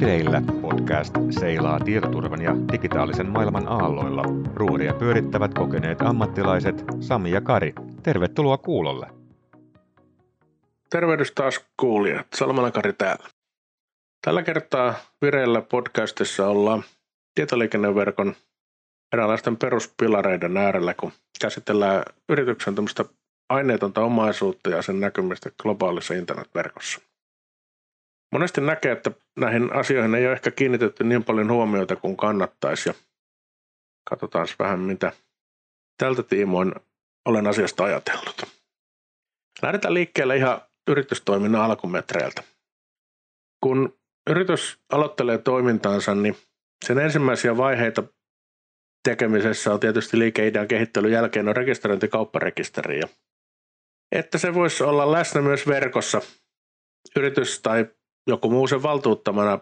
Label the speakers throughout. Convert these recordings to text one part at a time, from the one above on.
Speaker 1: Vireillä podcast seilaa tietoturvan ja digitaalisen maailman aalloilla. Ruoria pyörittävät kokeneet ammattilaiset Sami ja Kari. Tervetuloa kuulolle.
Speaker 2: Tervehdys taas kuulijat. Salmela Kari täällä. Tällä kertaa Vireillä podcastissa ollaan tietoliikenneverkon eräänlaisten peruspilareiden äärellä, kun käsitellään yrityksen tämmöistä aineetonta omaisuutta ja sen näkymistä globaalissa internetverkossa. Monesti näkee, että näihin asioihin ei ole ehkä kiinnitetty niin paljon huomiota kuin kannattaisi. Ja katsotaan vähän, mitä tältä tiimoin olen asiasta ajatellut. Lähdetään liikkeelle ihan yritystoiminnan alkumetreiltä. Kun yritys aloittelee toimintaansa, niin sen ensimmäisiä vaiheita tekemisessä on tietysti liikeidean kehittelyn jälkeen on rekisteröinti kaupparekisteriin. Että se voisi olla läsnä myös verkossa. Yritys tai joku muu sen valtuuttamana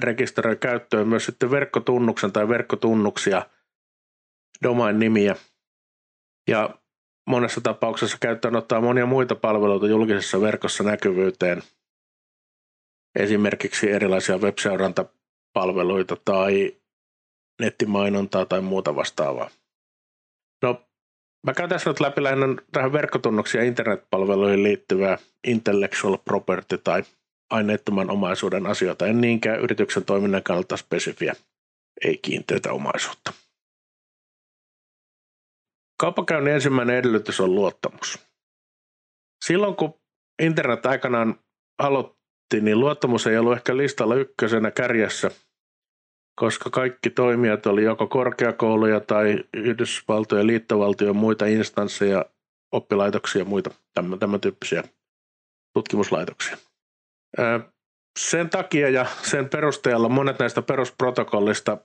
Speaker 2: rekisteröi käyttöön myös sitten verkkotunnuksen tai verkkotunnuksia, domain-nimiä. Ja monessa tapauksessa käyttöön ottaa monia muita palveluita julkisessa verkossa näkyvyyteen. Esimerkiksi erilaisia web-seurantapalveluita tai nettimainontaa tai muuta vastaavaa. No, mä käyn tässä nyt läpi lähinnä tähän verkkotunnuksia internetpalveluihin liittyvää intellectual property tai aineettoman omaisuuden asioita, en niinkään yrityksen toiminnan kannalta spesifiä, ei kiinteitä omaisuutta. Kaupankäynnin ensimmäinen edellytys on luottamus. Silloin kun internet aikanaan aloitti, niin luottamus ei ollut ehkä listalla ykkösenä kärjessä, koska kaikki toimijat oli joko korkeakouluja tai Yhdysvaltojen liittovaltion muita instansseja, oppilaitoksia ja muita tämän, tämän tyyppisiä tutkimuslaitoksia. Sen takia ja sen perusteella monet näistä perusprotokollista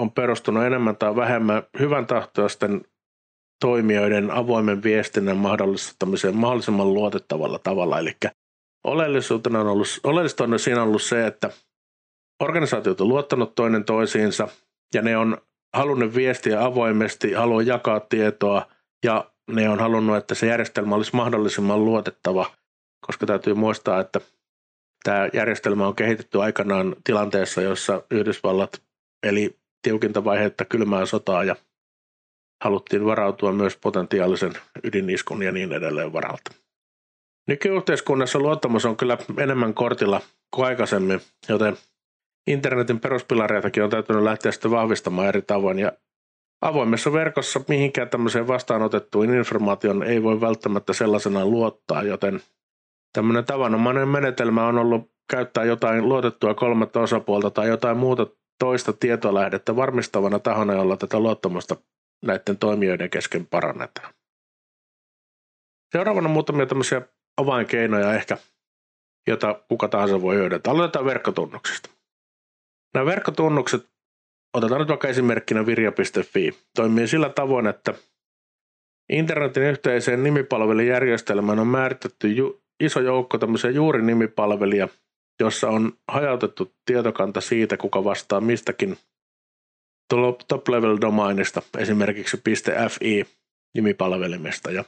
Speaker 2: on perustunut enemmän tai vähemmän hyvän tahtoisten toimijoiden avoimen viestinnän mahdollistamiseen mahdollisimman luotettavalla tavalla. Eli oleellisuutena on ollut, oleellista on siinä ollut se, että organisaatiot on luottanut toinen toisiinsa ja ne on halunnut viestiä avoimesti, haluaa jakaa tietoa ja ne on halunnut, että se järjestelmä olisi mahdollisimman luotettava, koska täytyy muistaa, että Tämä järjestelmä on kehitetty aikanaan tilanteessa, jossa Yhdysvallat eli tiukinta vaihetta kylmää sotaa ja haluttiin varautua myös potentiaalisen ydiniskun ja niin edelleen varalta. Nykyyhteiskunnassa luottamus on kyllä enemmän kortilla kuin aikaisemmin, joten internetin peruspilareitakin on täytynyt lähteä sitten vahvistamaan eri tavoin ja avoimessa verkossa mihinkään tämmöiseen vastaanotettuun informaation ei voi välttämättä sellaisenaan luottaa, joten Tämmöinen tavanomainen menetelmä on ollut käyttää jotain luotettua kolmatta osapuolta tai jotain muuta toista tietolähdettä varmistavana tahona, jolla tätä luottamusta näiden toimijoiden kesken parannetaan. Seuraavana muutamia tämmöisiä avainkeinoja ehkä, jota kuka tahansa voi hyödyntää. Aloitetaan verkkotunnuksista. Nämä verkkotunnukset, otetaan nyt vaikka esimerkkinä virja.fi, toimii sillä tavoin, että internetin yhteiseen nimipalvelujärjestelmään on määritetty ju- iso joukko tämmöisiä juurinimipalvelia, jossa on hajautettu tietokanta siitä, kuka vastaa mistäkin top-level domainista, esimerkiksi .fi nimipalvelimesta. Ja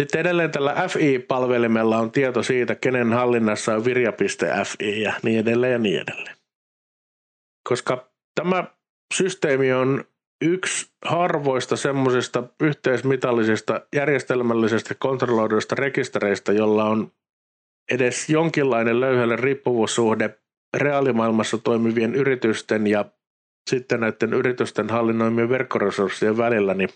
Speaker 2: sitten edelleen tällä FI-palvelimella on tieto siitä, kenen hallinnassa on virja.fi ja niin edelleen ja niin edelleen. Koska tämä systeemi on yksi harvoista semmoisista yhteismitallisista järjestelmällisistä kontrolloiduista rekistereistä, jolla on edes jonkinlainen löyhälle riippuvuussuhde reaalimaailmassa toimivien yritysten ja sitten näiden yritysten hallinnoimien verkkoresurssien välillä, niin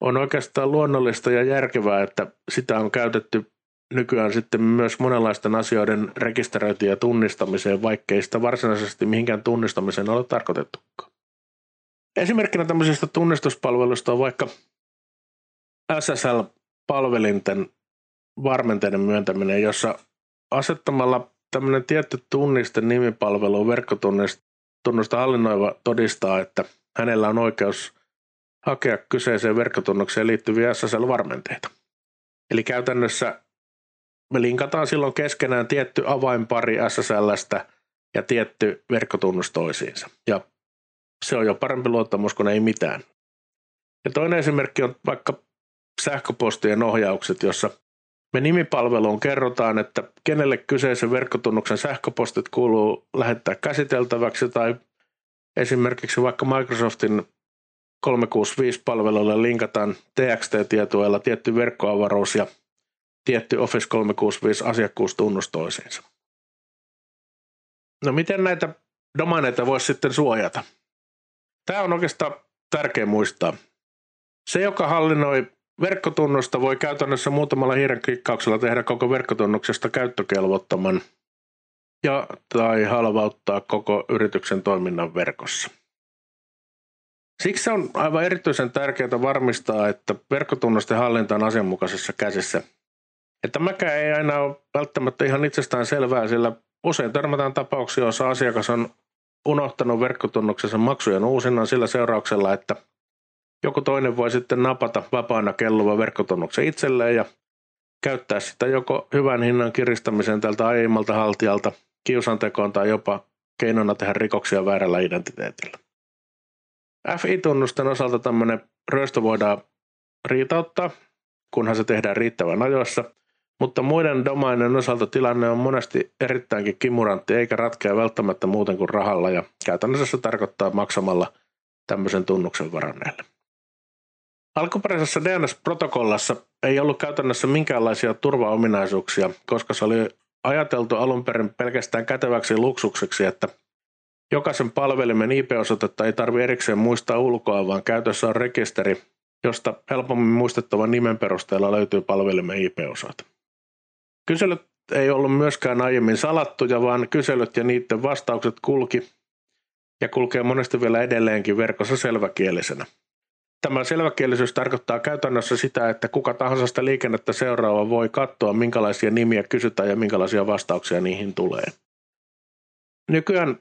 Speaker 2: on oikeastaan luonnollista ja järkevää, että sitä on käytetty nykyään sitten myös monenlaisten asioiden rekisteröintiin ja tunnistamiseen, vaikkei sitä varsinaisesti mihinkään tunnistamiseen ole tarkoitettukaan. Esimerkkinä tämmöisistä tunnistuspalveluista on vaikka SSL-palvelinten varmenteiden myöntäminen, jossa asettamalla tämmöinen tietty tunniste nimipalvelu verkkotunnusta hallinnoiva todistaa, että hänellä on oikeus hakea kyseiseen verkkotunnukseen liittyviä SSL-varmenteita. Eli käytännössä me linkataan silloin keskenään tietty avainpari SSLstä ja tietty verkkotunnus toisiinsa. Ja se on jo parempi luottamus kuin ei mitään. Ja toinen esimerkki on vaikka sähköpostien ohjaukset, jossa Me nimipalveluun kerrotaan, että kenelle kyseisen verkkotunnuksen sähköpostit kuuluu lähettää käsiteltäväksi tai esimerkiksi vaikka Microsoftin 365-palveluille linkataan TXT-tietoilla tietty verkkoavaruus ja tietty Office 365 asiakkuustunnus toisiinsa. No miten näitä domaineita voisi sitten suojata? Tämä on oikeastaan tärkeä muistaa. Se, joka hallinnoi verkkotunnusta, voi käytännössä muutamalla hiiren klikkauksella tehdä koko verkkotunnuksesta käyttökelvottoman ja tai halvauttaa koko yrityksen toiminnan verkossa. Siksi on aivan erityisen tärkeää varmistaa, että verkkotunnusten hallinta on asianmukaisessa käsissä. Että mäkään ei aina ole välttämättä ihan itsestään selvää, sillä usein törmätään tapauksia, joissa asiakas on unohtanut verkkotunnuksensa maksujen uusinnan sillä seurauksella, että joku toinen voi sitten napata vapaana kelluva verkkotunnuksen itselleen ja käyttää sitä joko hyvän hinnan kiristämisen tältä aiemmalta haltijalta, kiusantekoon tai jopa keinona tehdä rikoksia väärällä identiteetillä. FI-tunnusten osalta tämmöinen ryöstö voidaan riitauttaa, kunhan se tehdään riittävän ajoissa, mutta muiden domainen osalta tilanne on monesti erittäinkin kimurantti eikä ratkea välttämättä muuten kuin rahalla ja käytännössä se tarkoittaa maksamalla tämmöisen tunnuksen varanneelle. Alkuperäisessä DNS-protokollassa ei ollut käytännössä minkäänlaisia turvaominaisuuksia, koska se oli ajateltu alun perin pelkästään käteväksi luksukseksi, että jokaisen palvelimen IP-osoitetta ei tarvitse erikseen muistaa ulkoa, vaan käytössä on rekisteri, josta helpommin muistettavan nimen perusteella löytyy palvelimen IP-osoite. Kyselyt ei ollut myöskään aiemmin salattuja, vaan kyselyt ja niiden vastaukset kulki ja kulkee monesti vielä edelleenkin verkossa selväkielisenä. Tämä selväkielisyys tarkoittaa käytännössä sitä, että kuka tahansa sitä liikennettä seuraava voi katsoa, minkälaisia nimiä kysytään ja minkälaisia vastauksia niihin tulee. Nykyään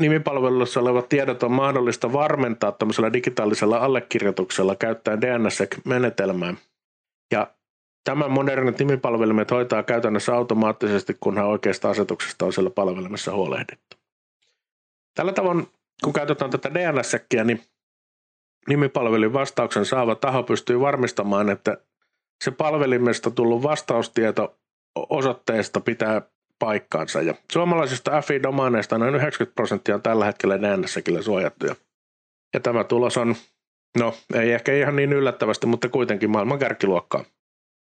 Speaker 2: nimipalvelussa olevat tiedot on mahdollista varmentaa tämmöisellä digitaalisella allekirjoituksella käyttäen DNSSEC-menetelmää. Ja Tämän modernit nimipalvelimet hoitaa käytännössä automaattisesti, kunhan oikeasta asetuksesta on siellä palvelimessa huolehdittu. Tällä tavoin, kun käytetään tätä dns niin nimipalvelin vastauksen saava taho pystyy varmistamaan, että se palvelimesta tullut vastaustieto osoitteesta pitää paikkaansa. Ja suomalaisista FI-domaineista noin 90 prosenttia on tällä hetkellä DNSsäkillä suojattuja. Ja tämä tulos on, no ei ehkä ihan niin yllättävästi, mutta kuitenkin maailman kärkiluokkaa.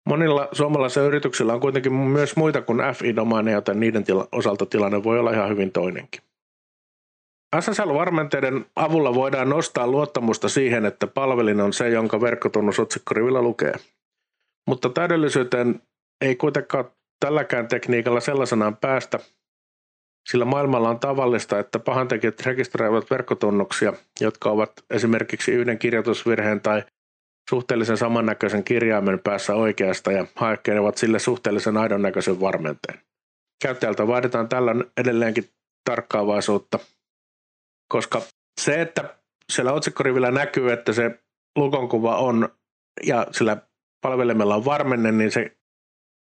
Speaker 2: Monilla suomalaisilla yrityksillä on kuitenkin myös muita kuin FI-domaineja, joten niiden tila- osalta tilanne voi olla ihan hyvin toinenkin. SSL-varmenteiden avulla voidaan nostaa luottamusta siihen, että palvelin on se, jonka verkkotunnus otsikkorivillä lukee. Mutta täydellisyyteen ei kuitenkaan tälläkään tekniikalla sellaisenaan päästä, sillä maailmalla on tavallista, että pahantekijät rekisteröivät verkkotunnuksia, jotka ovat esimerkiksi yhden kirjoitusvirheen tai suhteellisen samannäköisen kirjaimen päässä oikeasta ja hakenevat sille suhteellisen aidon näköisen varmenteen. Käyttäjältä vaaditaan tällä edelleenkin tarkkaavaisuutta, koska se, että siellä otsikkorivillä näkyy, että se lukonkuva on ja sillä palvelimella on varmenne, niin se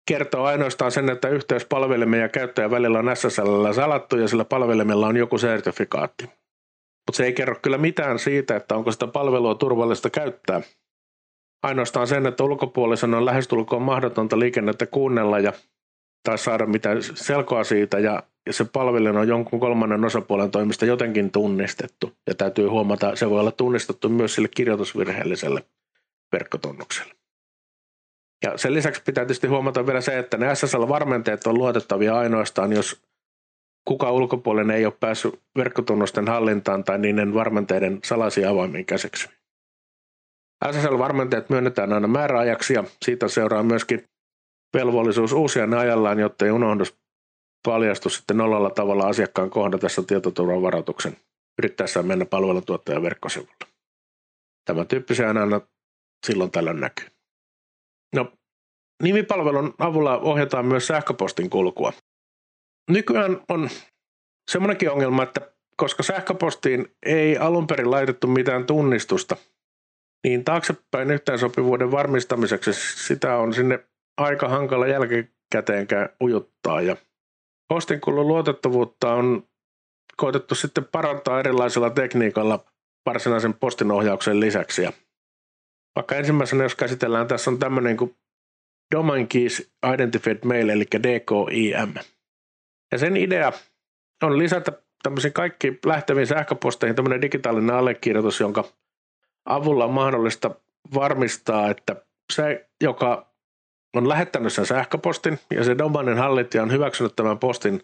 Speaker 2: kertoo ainoastaan sen, että yhteys palvelimen ja käyttäjän välillä on SSL salattu ja sillä palvelimella on joku sertifikaatti. Mutta se ei kerro kyllä mitään siitä, että onko sitä palvelua turvallista käyttää ainoastaan sen, että ulkopuolisen on lähestulkoon mahdotonta liikennettä kuunnella ja, tai saada mitään selkoa siitä ja, se palvelin on jonkun kolmannen osapuolen toimista jotenkin tunnistettu. Ja täytyy huomata, se voi olla tunnistettu myös sille kirjoitusvirheelliselle verkkotunnukselle. Ja sen lisäksi pitää tietysti huomata vielä se, että ne SSL-varmenteet on luotettavia ainoastaan, jos kuka ulkopuolinen ei ole päässyt verkkotunnusten hallintaan tai niiden varmenteiden salaisia avoimiin käsiksi. SSL-varmentajat myönnetään aina määräajaksi ja siitä seuraa myöskin velvollisuus uusia ne ajallaan, jotta ei unohdu paljastu sitten nollalla tavalla asiakkaan kohdatessa tietoturvan varoituksen yrittäessään mennä palveluntuottajan verkkosivulle. Tämä tyyppisiä aina silloin tällöin näkyy. No, nimipalvelun avulla ohjataan myös sähköpostin kulkua. Nykyään on semmoinenkin ongelma, että koska sähköpostiin ei alun perin laitettu mitään tunnistusta – niin taaksepäin yhteensopivuuden varmistamiseksi sitä on sinne aika hankala jälkikäteenkään ujuttaa. Ja postinkulun luotettavuutta on koetettu sitten parantaa erilaisilla tekniikalla varsinaisen postinohjauksen lisäksi. Ja vaikka ensimmäisenä, jos käsitellään, tässä on tämmöinen kuin Domain Keys Identified Mail, eli DKIM. Ja sen idea on lisätä tämmöisiin kaikki lähteviin sähköposteihin tämmöinen digitaalinen allekirjoitus, jonka avulla on mahdollista varmistaa, että se, joka on lähettänyt sen sähköpostin ja se domainin hallitsija on hyväksynyt tämän postin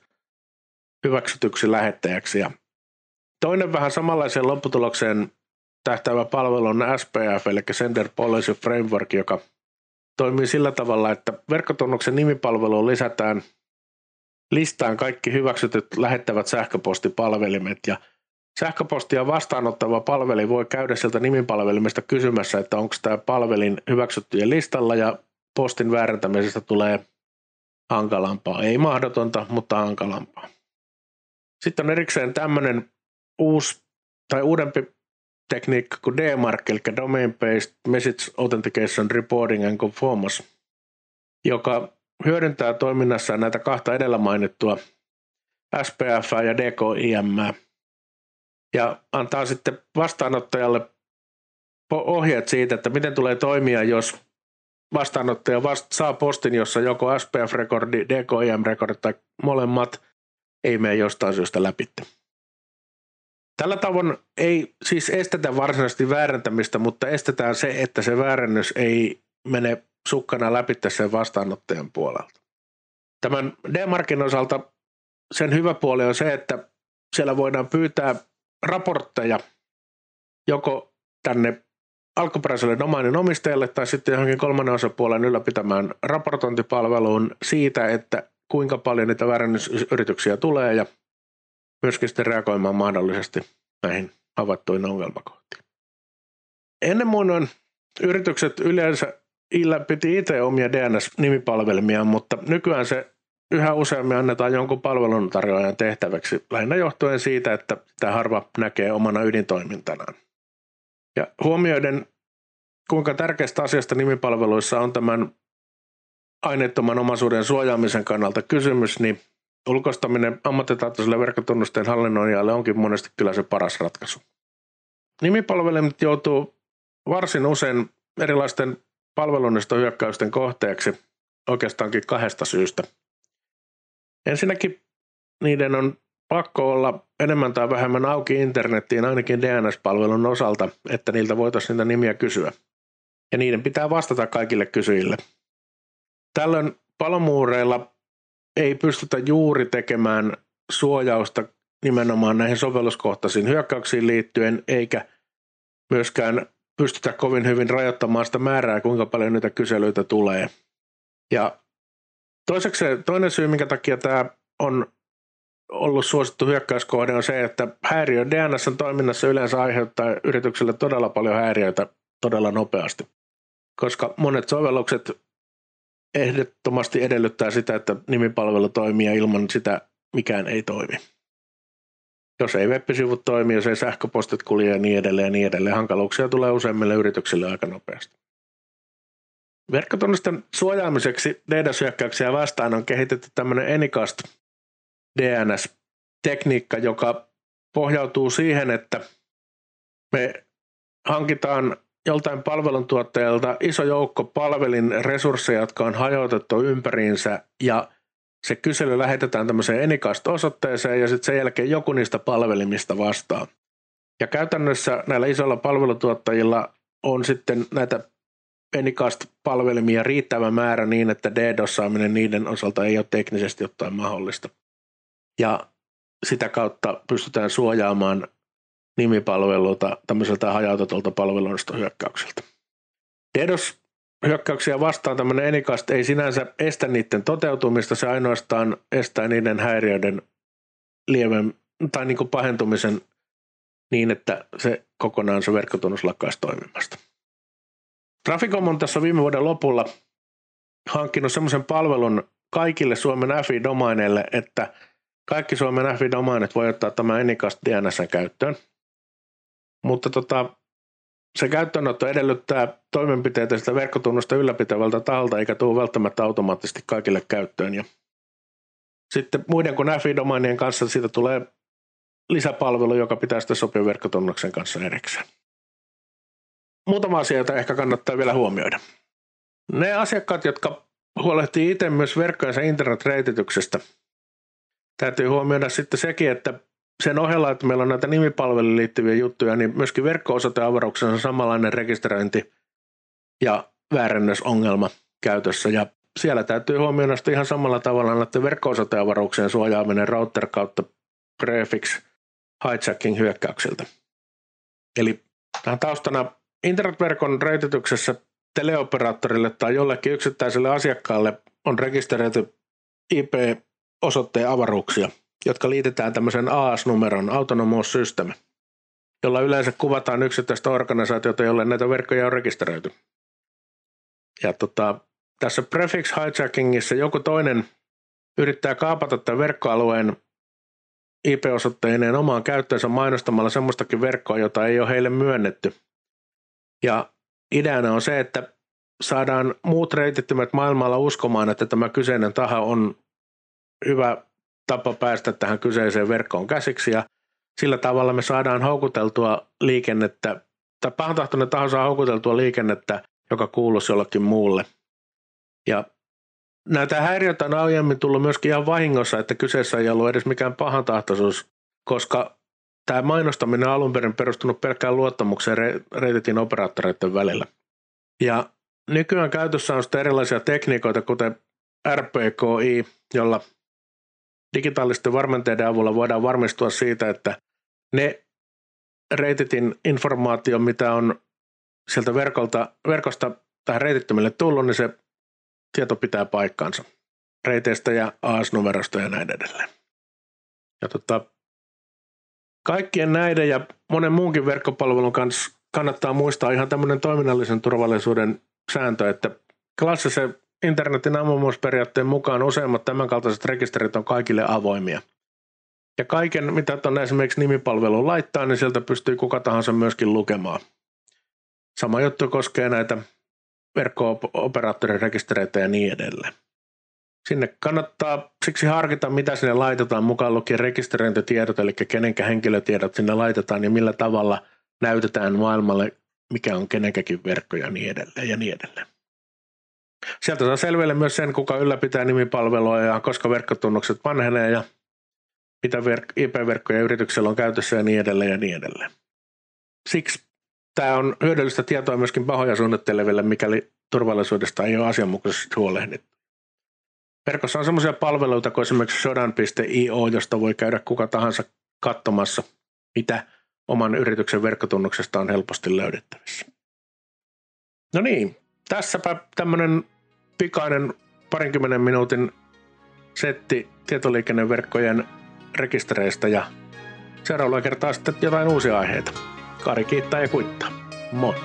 Speaker 2: hyväksytyksi lähettäjäksi. Ja toinen vähän samanlaiseen lopputulokseen tähtäävä palvelu on SPF, eli Sender Policy Framework, joka toimii sillä tavalla, että verkkotunnuksen nimipalveluun lisätään listaan kaikki hyväksytyt lähettävät sähköpostipalvelimet ja sähköpostia vastaanottava palveli voi käydä sieltä nimipalvelimesta kysymässä, että onko tämä palvelin hyväksyttyjen listalla ja postin väärentämisestä tulee hankalampaa. Ei mahdotonta, mutta hankalampaa. Sitten on erikseen tämmöinen uusi tai uudempi tekniikka kuin DMARC, eli Domain Based Message Authentication Reporting and Conformance, joka hyödyntää toiminnassaan näitä kahta edellä mainittua SPF ja DKIM ja antaa sitten vastaanottajalle ohjeet siitä, että miten tulee toimia, jos vastaanottaja vast- saa postin, jossa joko SPF-rekordi, DKIM-rekordi tai molemmat ei mene jostain syystä läpi. Tällä tavoin ei siis estetä varsinaisesti väärentämistä, mutta estetään se, että se väärennys ei mene sukkana läpi sen vastaanottajan puolelta. Tämän D-Markin osalta sen hyvä puoli on se, että siellä voidaan pyytää raportteja joko tänne alkuperäiselle domainin omistajalle tai sitten johonkin kolmannen osapuolen ylläpitämään raportointipalveluun siitä, että kuinka paljon niitä väärennysyrityksiä tulee ja myöskin sitten reagoimaan mahdollisesti näihin havaittuihin ongelmakohtiin. Ennen muinoin yritykset yleensä ylläpiti itse omia DNS-nimipalvelmia, mutta nykyään se yhä useammin annetaan jonkun palveluntarjoajan tehtäväksi, lähinnä johtuen siitä, että tämä harva näkee omana ydintoimintanaan. Ja huomioiden, kuinka tärkeästä asiasta nimipalveluissa on tämän aineettoman omaisuuden suojaamisen kannalta kysymys, niin ulkoistaminen ammattitaitoiselle verkkotunnusten hallinnoijalle onkin monesti kyllä se paras ratkaisu. Nimipalvelimet joutuu varsin usein erilaisten palvelunnistohyökkäysten kohteeksi oikeastaankin kahdesta syystä. Ensinnäkin niiden on pakko olla enemmän tai vähemmän auki internettiin ainakin DNS-palvelun osalta, että niiltä voitaisiin niitä nimiä kysyä. Ja niiden pitää vastata kaikille kysyjille. Tällöin palomuureilla ei pystytä juuri tekemään suojausta nimenomaan näihin sovelluskohtaisiin hyökkäyksiin liittyen, eikä myöskään pystytä kovin hyvin rajoittamaan sitä määrää, kuinka paljon niitä kyselyitä tulee. Ja toiseksi toinen syy, minkä takia tämä on ollut suosittu hyökkäyskohde on se, että häiriö DNS toiminnassa yleensä aiheuttaa yritykselle todella paljon häiriöitä todella nopeasti, koska monet sovellukset ehdottomasti edellyttää sitä, että nimipalvelu toimii ja ilman sitä mikään ei toimi. Jos ei web-sivut toimi, jos ei sähköpostit kulje ja niin edelleen ja niin edelleen, hankaluuksia tulee useimmille yrityksille aika nopeasti. Verkkotunnisten suojaamiseksi DDoS-hyökkäyksiä vastaan on kehitetty tämmöinen Anycast DNS-tekniikka, joka pohjautuu siihen, että me hankitaan joltain palveluntuottajalta iso joukko palvelin resursseja, jotka on hajotettu ympäriinsä ja se kysely lähetetään tämmöiseen Anycast-osoitteeseen ja sitten sen jälkeen joku niistä palvelimista vastaa. Ja käytännössä näillä isoilla palvelutuottajilla on sitten näitä Anycast-palvelimia riittävä määrä niin, että DDoS-saaminen niiden osalta ei ole teknisesti ottaen mahdollista. Ja sitä kautta pystytään suojaamaan nimipalveluita tämmöiseltä hajautetulta palvelunestohyökkäykseltä. DDoS-hyökkäyksiä vastaan tämmöinen Anycast ei sinänsä estä niiden toteutumista, se ainoastaan estää niiden häiriöiden lieven tai niin kuin pahentumisen niin, että se kokonaan se verkkotunnus lakkaisi toimimasta. Traficom on tässä viime vuoden lopulla hankkinut semmoisen palvelun kaikille Suomen FI-domaineille, että kaikki Suomen FI-domainit voi ottaa tämä Anycast DNS käyttöön. Mutta tota, se käyttöönotto edellyttää toimenpiteitä sitä verkkotunnusta ylläpitävältä taholta, eikä tule välttämättä automaattisesti kaikille käyttöön. Ja sitten muiden kuin FI-domainien kanssa siitä tulee lisäpalvelu, joka pitää sitten sopia verkkotunnuksen kanssa erikseen. Muutama asia, jota ehkä kannattaa vielä huomioida. Ne asiakkaat, jotka huolehtii itse myös verkkojensa internetreitityksestä. Täytyy huomioida sitten sekin, että sen ohella, että meillä on näitä nimipalveluihin liittyviä juttuja, niin myöskin verkko-osoiteavaruuksessa on samanlainen rekisteröinti ja väärennösongelma käytössä. Ja siellä täytyy huomioida ihan samalla tavalla näiden verkko-osoiteavaruuksien suojaaminen router kautta prefix hijacking hyökkäyksiltä. Eli tähän taustana internetverkon reitityksessä teleoperaattorille tai jollekin yksittäiselle asiakkaalle on rekisteröity IP-osoitteen avaruuksia, jotka liitetään tämmöisen AS-numeron Autonomous System, jolla yleensä kuvataan yksittäistä organisaatiota, jolle näitä verkkoja on rekisteröity. Ja tota, tässä prefix hijackingissa joku toinen yrittää kaapata tämän verkkoalueen IP-osoitteineen omaan käyttöönsä mainostamalla semmoistakin verkkoa, jota ei ole heille myönnetty. Ja ideana on se, että saadaan muut reitittimet maailmalla uskomaan, että tämä kyseinen taho on hyvä tapa päästä tähän kyseiseen verkkoon käsiksi ja sillä tavalla me saadaan houkuteltua liikennettä, tai pahantahtoinen taho saa houkuteltua liikennettä, joka kuuluisi jollekin muulle. Ja näitä häiriöitä on aiemmin tullut myöskin ihan vahingossa, että kyseessä ei ollut edes mikään pahantahtoisuus, koska tämä mainostaminen on alun perin perustunut pelkkään luottamukseen reititin operaattoreiden välillä. Ja nykyään käytössä on sitten erilaisia tekniikoita, kuten RPKI, jolla digitaalisten varmenteiden avulla voidaan varmistua siitä, että ne reititin informaatio, mitä on sieltä verkolta, verkosta tähän reitittömille tullut, niin se tieto pitää paikkaansa reiteistä ja AS-numerosta ja näin edelleen. Ja tota, kaikkien näiden ja monen muunkin verkkopalvelun kanssa kannattaa muistaa ihan tämmöinen toiminnallisen turvallisuuden sääntö, että klassisen internetin avoimuusperiaatteen mukaan useimmat tämänkaltaiset rekisterit on kaikille avoimia. Ja kaiken, mitä tuonne esimerkiksi nimipalveluun laittaa, niin sieltä pystyy kuka tahansa myöskin lukemaan. Sama juttu koskee näitä verkko-operaattorin rekistereitä ja niin edelleen. Sinne kannattaa siksi harkita, mitä sinne laitetaan, mukaan lukien rekisteröintitiedot, eli kenenkä henkilötiedot sinne laitetaan ja millä tavalla näytetään maailmalle, mikä on kenenkäkin verkko ja niin edelleen ja niin edelleen. Sieltä saa selville myös sen, kuka ylläpitää nimipalvelua ja koska verkkotunnukset vanhenee ja mitä verk- IP-verkkoja yrityksellä on käytössä ja niin edelleen ja niin edelleen. Siksi tämä on hyödyllistä tietoa myöskin pahoja suunnitteleville, mikäli turvallisuudesta ei ole asianmukaisesti huolehdittu. Verkossa on sellaisia palveluita kuin esimerkiksi sodan.io, josta voi käydä kuka tahansa katsomassa, mitä oman yrityksen verkkotunnuksesta on helposti löydettävissä. No niin, tässäpä tämmöinen pikainen parinkymmenen minuutin setti tietoliikenneverkkojen rekistereistä ja seuraavalla kertaa sitten jotain uusia aiheita. Kari kiittää ja kuittaa. Moi!